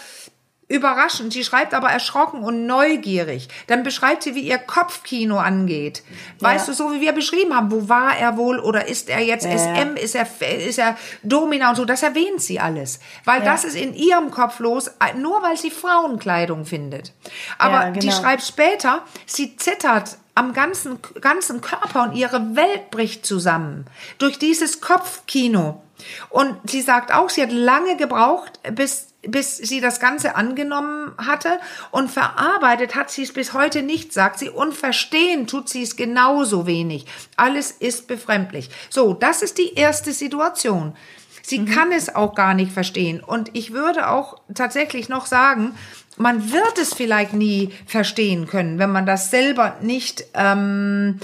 überraschend. Sie schreibt aber erschrocken und neugierig. Dann beschreibt sie, wie ihr Kopfkino angeht. Weißt Ja. du, so wie wir beschrieben haben, wo war er wohl oder ist er jetzt Ja. SM, ist er, ist er Domina und so, das erwähnt sie alles. Weil Ja. das ist in ihrem Kopf los, äh, nur weil sie Frauenkleidung findet. Aber Ja, die genau. schreibt später, sie zittert am ganzen, ganzen Körper und ihre Welt bricht zusammen. Durch dieses Kopfkino. Und sie sagt auch, sie hat lange gebraucht, bis bis sie das Ganze angenommen hatte und verarbeitet hat sie es bis heute nicht, sagt sie, und verstehen tut sie es genauso wenig. Alles ist befremdlich. So, das ist die erste Situation. Sie kann es auch gar nicht verstehen. Und ich würde auch tatsächlich noch sagen, man wird es vielleicht nie verstehen können, wenn man das selber nicht ähm,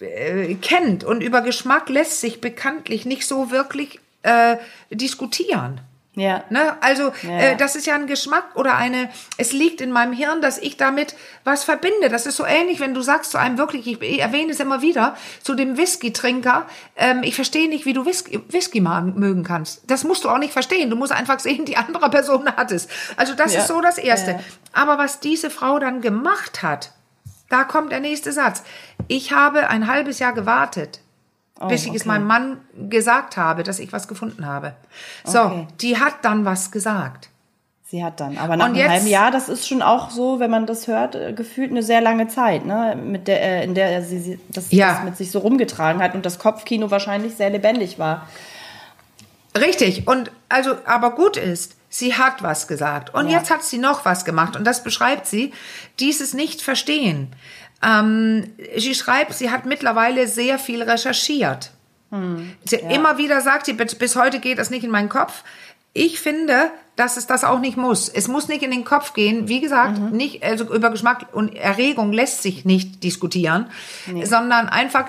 äh, kennt. Und über Geschmack lässt sich bekanntlich nicht so wirklich äh, diskutieren. Ja. Ne? Also Ja. äh, das ist ja ein Geschmack oder eine, es liegt in meinem Hirn, dass ich damit was verbinde. Das ist so ähnlich, wenn du sagst zu einem wirklich, ich, erwähne es immer wieder, zu dem Whisky-Trinker, ähm, ich verstehe nicht, wie du Whisky, Whisky mögen kannst. Das musst du auch nicht verstehen. Du musst einfach sehen, die andere Person hat es. Also das Ja. ist so das Erste. Ja. Aber was diese Frau dann gemacht hat, da kommt der nächste Satz. Ich habe ein halbes Jahr gewartet, bis ich es Oh, okay. meinem Mann gesagt habe, dass ich was gefunden habe. So, Okay. die hat dann was gesagt. Sie hat dann. Aber nach Und einem jetzt- halben Jahr, das ist schon auch so, wenn man das hört, äh, gefühlt eine sehr lange Zeit, ne? Mit der, äh, in der sie sie- das, Ja. das mit sich so rumgetragen hat und das Kopfkino wahrscheinlich sehr lebendig war. Richtig. Und also, aber gut ist, sie hat was gesagt. Und Ja. jetzt hat sie noch was gemacht. Und das beschreibt sie, dieses Nicht-Verstehen. Ähm, sie schreibt, sie hat mittlerweile sehr viel recherchiert. sie, Immer wieder sagt sie, bis, heute geht das nicht in meinen Kopf. Ich finde, dass es das auch nicht muss. Es muss nicht in den Kopf gehen. Wie gesagt, nicht, also über Geschmack und Erregung lässt sich nicht diskutieren, sondern einfach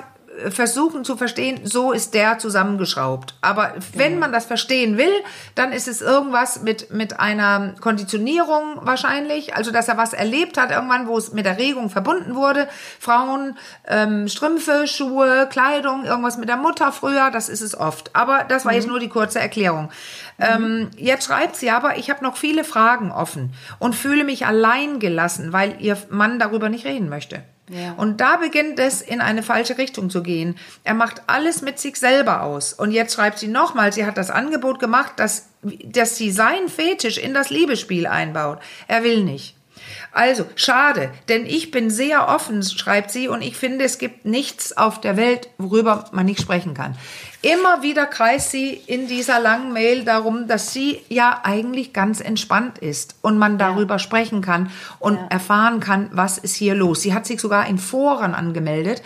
versuchen zu verstehen, so ist der zusammengeschraubt. Aber wenn man das verstehen will, dann ist es irgendwas mit, mit einer Konditionierung wahrscheinlich, also dass er was erlebt hat irgendwann, wo es mit Erregung verbunden wurde. Frauen, ähm, Strümpfe, Schuhe, Kleidung, irgendwas mit der Mutter früher, das ist es oft. Aber das war jetzt nur die kurze Erklärung. Ähm, jetzt schreibt sie aber, ich habe noch viele Fragen offen und fühle mich allein gelassen, weil ihr Mann darüber nicht reden möchte. Ja. Und da beginnt es in eine falsche Richtung zu gehen. Er macht alles mit sich selber aus. Und jetzt schreibt sie nochmal, sie hat das Angebot gemacht, dass, dass sie sein Fetisch in das Liebesspiel einbaut. Er will nicht. Also, schade, denn ich bin sehr offen, schreibt sie, und ich finde, es gibt nichts auf der Welt, worüber man nicht sprechen kann. Immer wieder kreist sie in dieser langen Mail darum, dass sie ja eigentlich ganz entspannt ist und man darüber sprechen kann und erfahren kann, was ist hier los. Sie hat sich sogar in Foren angemeldet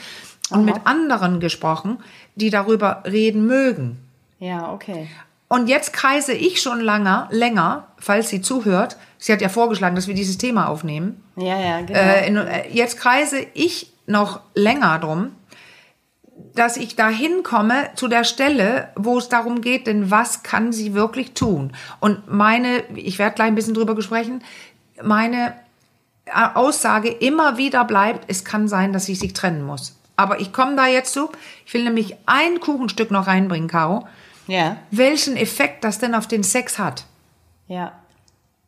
und mit anderen gesprochen, die darüber reden mögen. Ja, okay. Und jetzt kreise ich schon lange, länger, falls sie zuhört. Sie hat ja vorgeschlagen, dass wir dieses Thema aufnehmen. Ja, ja, genau. Äh, in, äh, jetzt kreise ich noch länger drum, dass ich da hinkomme zu der Stelle, wo es darum geht, denn was kann sie wirklich tun? Und meine, ich werde gleich ein bisschen drüber sprechen, meine äh, Aussage immer wieder bleibt, es kann sein, dass sie sich trennen muss. Aber ich komme da jetzt zu. Ich will nämlich ein Kuchenstück noch reinbringen, Caro. Ja, Welchen Effekt das denn auf den Sex hat. ja,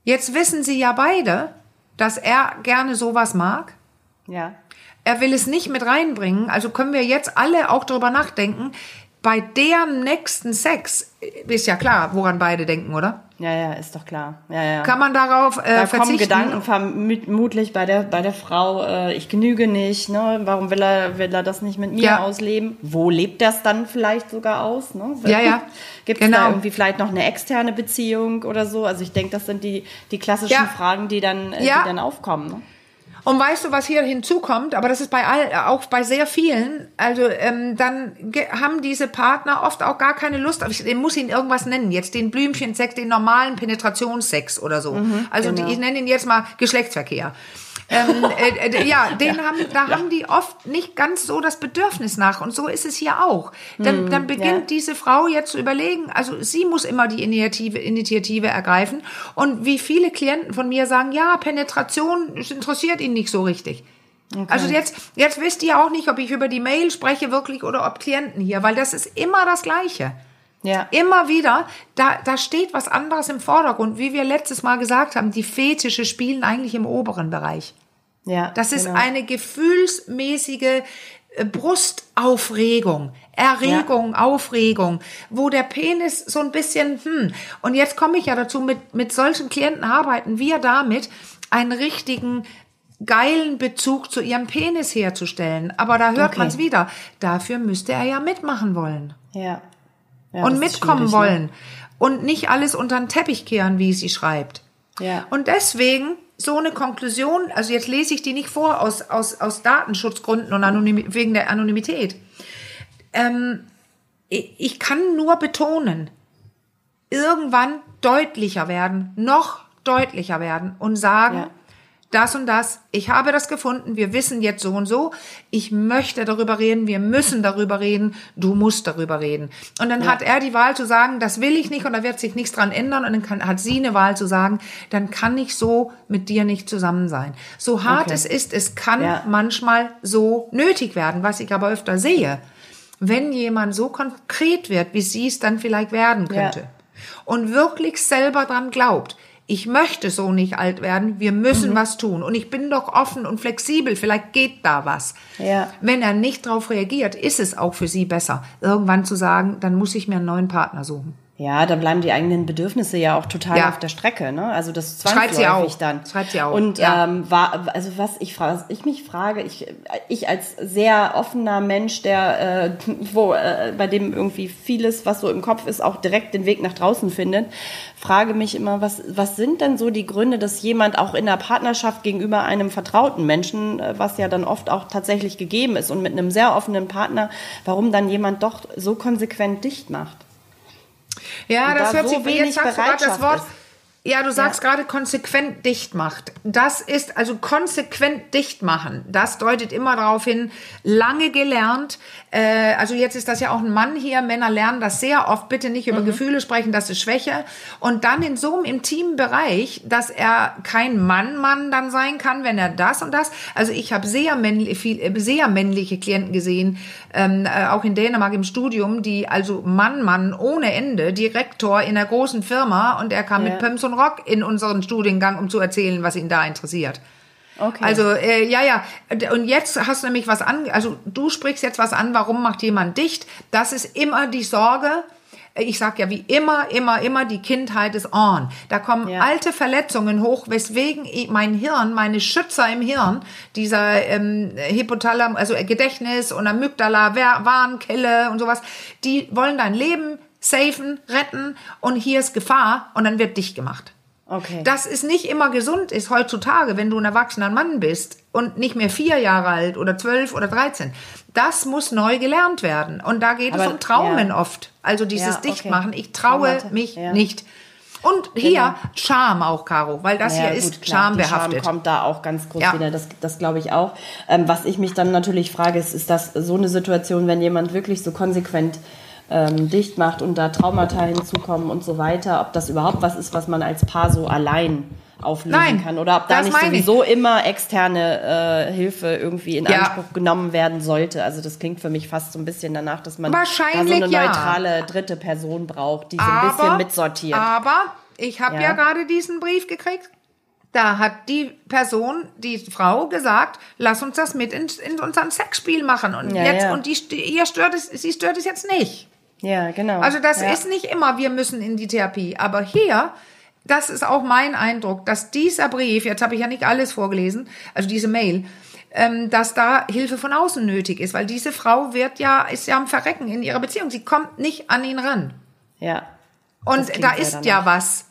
Jetzt wissen sie ja beide, dass er gerne sowas mag. ja. Er will es nicht mit reinbringen. Also können wir jetzt alle auch darüber nachdenken. Bei deren nächsten Sex ist ja klar, woran beide denken, oder? Ja, ja, ist doch klar. Ja, ja. Kann man darauf äh, da kommen verzichten? Gedanken vermutlich bei der, bei der Frau, äh, ich genüge nicht, ne? warum will er, will er das nicht mit mir Ja. ausleben? Wo lebt das dann vielleicht sogar aus? Ne? Ja, ja. Gibt es Genau. da irgendwie vielleicht noch eine externe Beziehung oder so? Also ich denke, das sind die, die klassischen Ja. Fragen, die dann, äh, Ja. die dann aufkommen. Ne? Und weißt du, was hier hinzukommt? Aber das ist bei all, auch bei sehr vielen. Also ähm, dann haben diese Partner oft auch gar keine Lust. auf- Ich muss ihn irgendwas nennen. Jetzt den Blümchensex, den normalen Penetrationssex oder so. also die, genau. ich nenne ihn jetzt mal Geschlechtsverkehr. Ähm, äh, äh, ja, den haben, da haben die oft nicht ganz so das Bedürfnis nach. Und so ist es hier auch. Dann, dann beginnt ja. diese Frau jetzt zu überlegen, also sie muss immer die Initiative, Initiative ergreifen. Und wie viele Klienten von mir sagen, ja, Penetration interessiert ihn nicht so richtig. Also jetzt, jetzt wisst ihr auch nicht, ob ich über die Mail spreche wirklich oder ob Klienten hier, weil das ist immer das Gleiche. Ja. Immer wieder, da, da steht was anderes im Vordergrund. Wie wir letztes Mal gesagt haben, die Fetische spielen eigentlich im oberen Bereich. Ja, Das ist genau. eine gefühlsmäßige äh, Brustaufregung, Erregung, Aufregung, wo der Penis so ein bisschen, hm, und jetzt komme ich ja dazu, mit, mit solchen Klienten arbeiten wir damit, einen richtigen geilen Bezug zu ihrem Penis herzustellen. Aber da hört Okay. man's wieder. Dafür müsste er ja mitmachen wollen Ja. Ja und mitkommen ne? wollen und nicht alles unter den Teppich kehren, wie sie schreibt. Ja. Und deswegen so eine Konklusion, also jetzt lese ich die nicht vor aus, aus, aus Datenschutzgründen und Anonym, wegen der Anonymität. Ähm, ich, ich kann nur betonen, irgendwann deutlicher werden, noch deutlicher werden und sagen, Ja. Das und das, ich habe das gefunden, wir wissen jetzt so und so, ich möchte darüber reden, wir müssen darüber reden, du musst darüber reden. Und dann ja. hat er die Wahl zu sagen, das will ich nicht und da wird sich nichts dran ändern und dann kann, hat sie eine Wahl zu sagen, dann kann ich so mit dir nicht zusammen sein. So hart okay. es ist, es kann ja. manchmal so nötig werden, was ich aber öfter sehe. Wenn jemand so konkret wird, wie sie es dann vielleicht werden könnte ja. und wirklich selber dran glaubt, ich möchte so nicht alt werden, wir müssen mhm. was tun. Und ich bin doch offen und flexibel, vielleicht geht da was. Ja. Wenn er nicht darauf reagiert, ist es auch für sie besser, irgendwann zu sagen, dann muss ich mir einen neuen Partner suchen. Ja, dann bleiben die eigenen Bedürfnisse ja auch total ja. auf der Strecke, ne? Also das zwangsläufig sie auch. dann. Schreibt sie auch. Und ja. ähm, war, also was ich frage, ich mich frage, ich, ich als sehr offener Mensch, der äh, wo äh, bei dem irgendwie vieles, was so im Kopf ist, auch direkt den Weg nach draußen findet, frage mich immer, was was sind denn so die Gründe, dass jemand auch in der Partnerschaft gegenüber einem vertrauten Menschen, äh, was ja dann oft auch tatsächlich gegeben ist und mit einem sehr offenen Partner, warum dann jemand doch so konsequent dicht macht? Ja, das da hört so sich, jetzt sagst du gerade das Wort, ist. Ja, du sagst ja. gerade konsequent dicht macht. Das ist also konsequent dicht machen. Das deutet immer darauf hin, lange gelernt. Äh, also jetzt ist das ja auch ein Mann hier. Männer lernen das sehr oft. Bitte nicht über mhm. Gefühle sprechen, das ist Schwäche. Und dann in so einem intimen Bereich, dass er kein Mann-Mann dann sein kann, wenn er das und das. Also ich habe sehr, männlich, viel, äh, sehr männliche Klienten gesehen, ähm, äh, auch in Dänemark im Studium, die also Mann-Mann ohne Ende, Direktor in einer großen Firma und er kam ja. mit Pumps und Rock in unseren Studiengang, um zu erzählen, was ihn da interessiert. Okay. Also äh, ja, ja. Und jetzt hast du nämlich was an. Also du sprichst jetzt was an. Warum macht jemand dicht? Das ist immer die Sorge. Ich sag ja wie immer, immer, immer, die Kindheit ist on. Da kommen ja. alte Verletzungen hoch, weswegen mein Hirn, meine Schützer im Hirn, dieser ähm, Hypothalamus, also Gedächtnis und Amygdala, Warnkelle und sowas, die wollen dein Leben safen, retten und hier ist Gefahr und dann wird dicht gemacht. Okay. Dass es nicht immer gesund ist heutzutage, wenn du ein erwachsener Mann bist und nicht mehr vier Jahre alt oder zwölf oder dreizehn. Das muss neu gelernt werden. Und da geht Aber, es um Traumen ja. oft. Also dieses ja, okay. Dichtmachen. Ich traue Traumate. mich ja. nicht. Und hier genau. Scham auch, Caro, weil das ja, hier gut, ist schambehaftet. Scham kommt da auch ganz groß ja. wieder, das, das glaube ich auch. Ähm, was ich mich dann natürlich frage, ist, ist das so eine Situation, wenn jemand wirklich so konsequent ähm, dicht macht und da Traumata hinzukommen und so weiter, ob das überhaupt was ist, was man als Paar so allein auflösen Nein, kann oder ob da nicht sowieso ich. immer externe äh, Hilfe irgendwie in ja. Anspruch genommen werden sollte. Also das klingt für mich fast so ein bisschen danach, dass man da so eine neutrale ja. dritte Person braucht, die so ein bisschen mitsortiert. Aber ich habe ja. ja gerade diesen Brief gekriegt. Da hat die Person, die Frau gesagt, lass uns das mit in, in unseren Sexspiel machen. Und jetzt, und die, ihr stört es, sie stört es jetzt nicht. Ja, genau. Also das ja. ist nicht immer, wir müssen in die Therapie. Aber hier, das ist auch mein Eindruck, dass dieser Brief, jetzt habe ich ja nicht alles vorgelesen, also diese Mail, ähm, dass da Hilfe von außen nötig ist, weil diese Frau wird ja, ist ja am Verrecken in ihrer Beziehung. Sie kommt nicht an ihn ran. Ja. Und da ist ja was.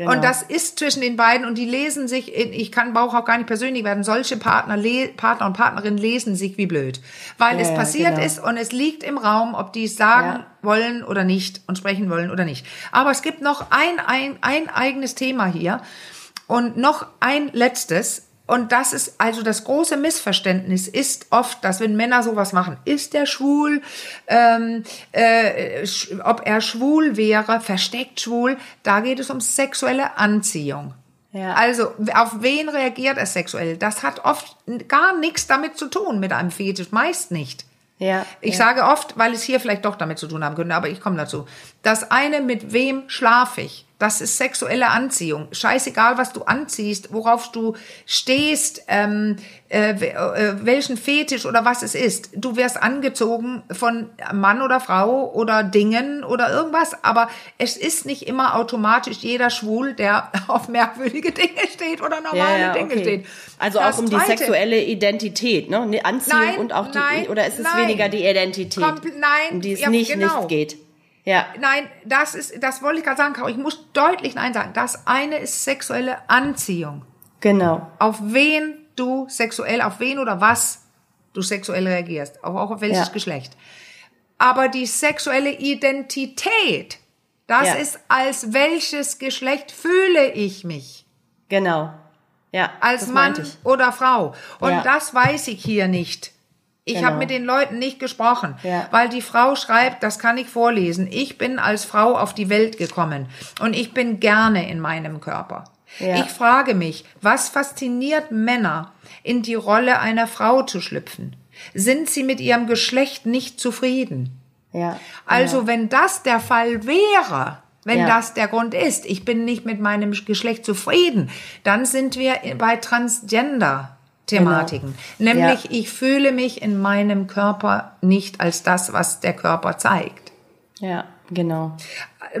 Genau. Und das ist zwischen den beiden und die lesen sich, in, ich kann Bauch auch gar nicht persönlich werden, solche Partner, Partner und Partnerinnen lesen sich wie blöd. Weil ja, es passiert genau. ist und es liegt im Raum, ob die es sagen ja. wollen oder nicht und sprechen wollen oder nicht. Aber es gibt noch ein, ein, ein eigenes Thema hier und noch ein letztes. Und das ist also das große Missverständnis ist oft, dass wenn Männer sowas machen, ist er schwul, ähm, äh, ob er schwul wäre, versteckt schwul, da geht es um sexuelle Anziehung. Ja. Also auf wen reagiert er sexuell? Das hat oft gar nichts damit zu tun mit einem Fetisch, meist nicht. Ja, ich ja. sage oft, weil es hier vielleicht doch damit zu tun haben könnte, aber ich komme dazu. Das eine, mit wem schlafe ich? Das ist sexuelle Anziehung. Scheißegal, was du anziehst, worauf du stehst, ähm, äh, äh, welchen Fetisch oder was es ist. Du wirst angezogen von Mann oder Frau oder Dingen oder irgendwas, aber es ist nicht immer automatisch jeder schwul, der auf merkwürdige Dinge steht oder normale ja, ja, Dinge okay. steht. Also das auch um die sexuelle Identität, ne? Anziehung nein, und auch die, nein, oder ist es nein, weniger die Identität, Kompl nein, um die es ja, nicht, genau. nicht geht? Ja. Nein, das ist, das wollte ich gerade sagen, Caro. Ich muss deutlich Nein sagen. Das eine ist sexuelle Anziehung. Genau. Auf wen du sexuell, auf wen oder was du sexuell reagierst. Auch, auch auf welches ja. Geschlecht. Aber die sexuelle Identität, das ja. ist, als welches Geschlecht fühle ich mich. Genau. Ja, als Mann oder Frau. Und Ja. das weiß ich hier nicht. Ich Genau. habe mit den Leuten nicht gesprochen, Ja. weil die Frau schreibt, das kann ich vorlesen. Ich bin als Frau auf die Welt gekommen und ich bin gerne in meinem Körper. Ja. Ich frage mich, was fasziniert Männer, in die Rolle einer Frau zu schlüpfen? Sind sie mit ihrem Geschlecht nicht zufrieden? Ja. Also wenn das der Fall wäre, wenn Ja. das der Grund ist, ich bin nicht mit meinem Geschlecht zufrieden, dann sind wir bei Transgender-Thematiken. Nämlich, Genau. Ja. ich fühle mich in meinem Körper nicht als das, was der Körper zeigt. Ja, genau.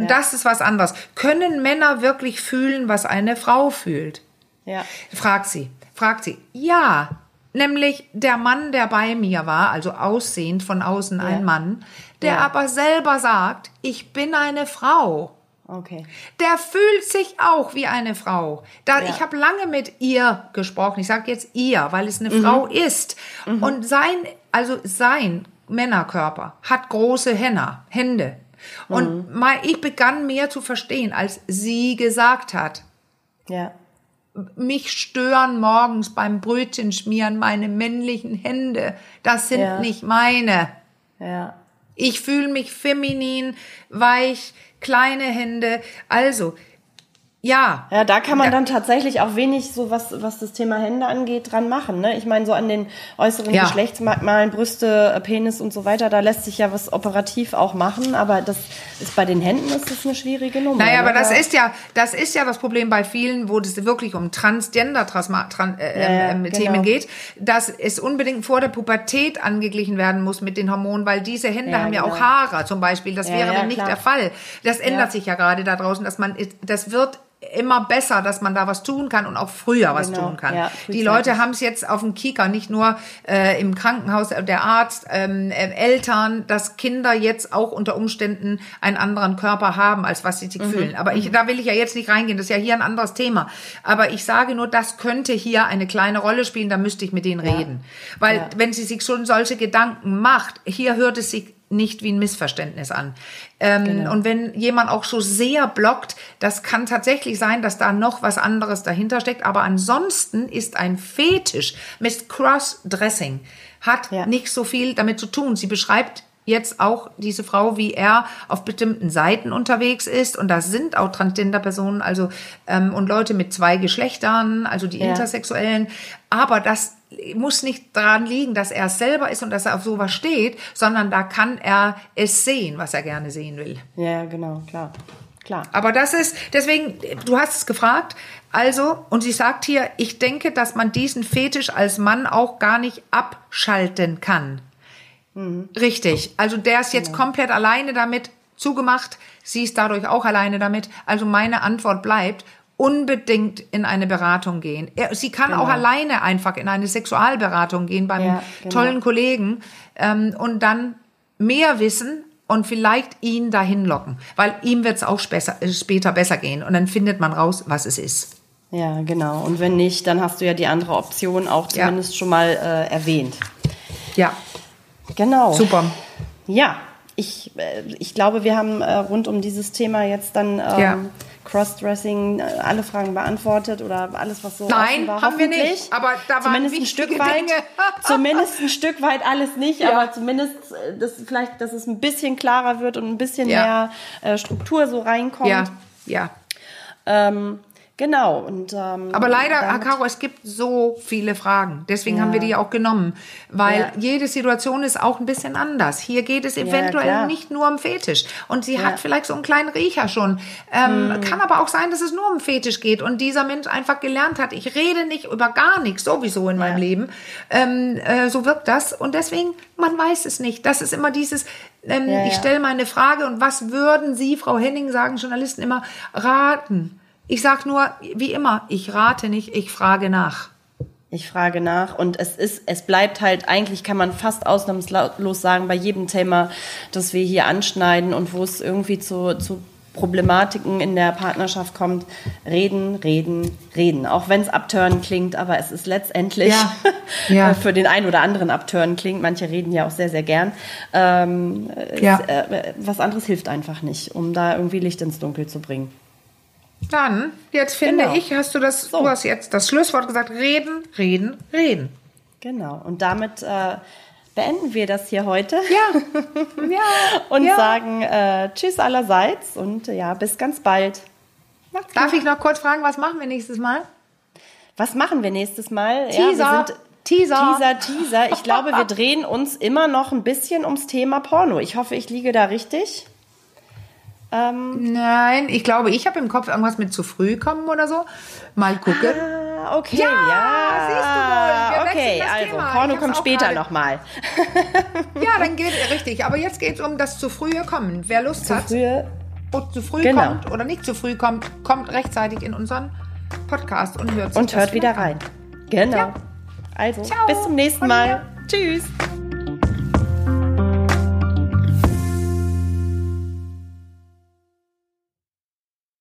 Das ist was anderes. Können Männer wirklich fühlen, was eine Frau fühlt? Ja. Fragt sie. Fragt sie. Ja. Nämlich der Mann, der bei mir war, also aussehend von außen ein Mann, der Ja. aber selber sagt, ich bin eine Frau. Okay. Der fühlt sich auch wie eine Frau. Da, Ja. Ich habe lange mit ihr gesprochen. Ich sage jetzt ihr, weil es eine Mhm. Frau ist. Und sein, also sein Männerkörper hat große Hänner, Hände. Und Mhm. mal, ich begann mehr zu verstehen, als sie gesagt hat Ja. mich stören morgens beim Brötchen schmieren meine männlichen Hände. Das sind Ja. nicht meine. Ja. Ich fühle mich feminin, weich, kleine Hände. Also, ja. Ja, da kann man dann tatsächlich auch wenig so was, was das Thema Hände angeht, dran machen. Ne? Ich meine, so an den äußeren Ja. Geschlechtsmerkmalen, Brüste, äh, Penis und so weiter, da lässt sich ja was operativ auch machen, aber das ist bei den Händen ist das eine schwierige Nummer. Naja, ne? aber das Da- ist ja, das ist ja das Problem bei vielen, wo es wirklich um Transgender Trasma, tran, äh, Ja, ja, ähm, genau. Themen geht, dass es unbedingt vor der Pubertät angeglichen werden muss mit den Hormonen, weil diese Hände Ja, haben ja genau. auch Haare zum Beispiel. Das Ja, wäre ja, dann nicht klar. der Fall. Das ändert Ja. sich ja gerade da draußen, dass man, das wird immer besser, dass man da was tun kann und auch früher was Genau, tun kann. ja, Die. Leute haben es jetzt auf dem Kieker, nicht nur äh, im Krankenhaus, äh, der Arzt, ähm, äh, Eltern, dass Kinder jetzt auch unter Umständen einen anderen Körper haben, als was sie sich Mhm. fühlen. Aber ich, da will ich ja jetzt nicht reingehen, das ist ja hier ein anderes Thema. Aber ich sage nur, das könnte hier eine kleine Rolle spielen, da müsste ich mit denen reden. Weil Ja. wenn sie sich schon solche Gedanken macht, hier hört es sich nicht wie ein Missverständnis an. Ähm, Genau. Und wenn jemand auch so sehr blockt, das kann tatsächlich sein, dass da noch was anderes dahinter steckt. Aber ansonsten ist ein Fetisch mit Cross-Dressing hat Ja. nicht so viel damit zu tun. Sie beschreibt jetzt auch diese Frau, wie er auf bestimmten Seiten unterwegs ist. Und das sind auch Transgender-Personen, also ähm, und Leute mit zwei Geschlechtern, also die Ja. Intersexuellen. Aber das muss nicht daran liegen, dass er es selber ist und dass er auf sowas steht, sondern da kann er es sehen, was er gerne sehen will. Ja, genau, klar. Klar. Aber das ist, deswegen, du hast es gefragt, also, und sie sagt hier, ich denke, dass man diesen Fetisch als Mann auch gar nicht abschalten kann. Richtig. Also der ist jetzt komplett alleine damit zugemacht. Sie ist dadurch auch alleine damit. Also meine Antwort bleibt, unbedingt in eine Beratung gehen. Sie kann auch alleine einfach in eine Sexualberatung gehen beim Ja, genau. tollen Kollegen ähm, und dann mehr wissen und vielleicht ihn dahin locken. Weil ihm wird es auch besser, äh, später besser gehen. Und dann findet man raus, was es ist. Ja, genau. Und wenn nicht, dann hast du ja die andere Option auch Ja. zumindest schon mal äh, erwähnt. Ja, Genau. super. Ja, ich, äh, ich glaube, wir haben äh, rund um dieses Thema jetzt dann ähm, Ja. Crossdressing äh, alle Fragen beantwortet oder alles, was so Nein, war. haben wir hoffentlich. nicht, aber da waren zumindest ein wichtige Stück weit, zumindest ein Stück weit alles nicht, Ja. aber zumindest äh, das vielleicht, dass es ein bisschen klarer wird und ein bisschen Ja. mehr äh, Struktur so reinkommt. Ja, ja. Ähm, genau. Und ähm, Aber leider, Caro, es gibt so viele Fragen. Deswegen Ja. haben wir die auch genommen. Weil Ja. jede Situation ist auch ein bisschen anders. Hier geht es eventuell klar. nicht nur um Fetisch. Und sie Ja. Hm. hat vielleicht so einen kleinen Riecher schon. Ähm, Kann aber auch sein, dass es nur um Fetisch geht und dieser Mensch einfach gelernt hat, ich rede nicht über gar nichts sowieso in meinem Leben. Ähm, äh, so wirkt das. Und deswegen, man weiß es nicht. Das ist immer dieses, ähm, Ja, ich ja. stelle meine Frage und was würden Sie, Frau Henning, sagen Journalisten immer, raten? Ich sag nur, wie immer, ich rate nicht, ich frage nach. Ich frage nach und es ist, es bleibt halt, eigentlich kann man fast ausnahmslos sagen, bei jedem Thema, das wir hier anschneiden und wo es irgendwie zu, zu Problematiken in der Partnerschaft kommt, reden, reden, reden. Auch wenn es abtören klingt, aber es ist letztendlich Ja. Ja. für den einen oder anderen abtören klingt. Manche reden ja auch sehr, sehr gern. Ähm, Ja. es, äh, was anderes hilft einfach nicht, um da irgendwie Licht ins Dunkel zu bringen. Dann, jetzt finde Genau. ich, hast du das, du hast jetzt das Schlusswort gesagt, reden, reden, reden. Genau. Und damit äh, beenden wir das hier heute Ja, ja. und ja. sagen äh, Tschüss allerseits und äh, ja, bis ganz bald. Macht's Darf gut. ich noch kurz fragen, was machen wir nächstes Mal? Was machen wir nächstes Mal? Teaser. Ja, Teaser. Teaser, Teaser. Ich glaube, wir drehen uns immer noch ein bisschen ums Thema Porno. Ich hoffe, ich liege da richtig. Nein, ich glaube, ich habe im Kopf irgendwas mit zu früh kommen oder so. Mal gucken. Ah, okay, Ja, ja. siehst du wohl. Wir okay, also Thema. Porno kommt später nochmal. Ja, dann geht richtig. Aber jetzt geht es um das zu frühe Kommen. Wer Lust Zu hat früh. und zu früh Genau. kommt oder nicht zu früh kommt, kommt rechtzeitig in unseren Podcast und hört sich Und hört wieder rein. Genau. Ja. Also, Ciao. bis zum nächsten Mal. Tschüss.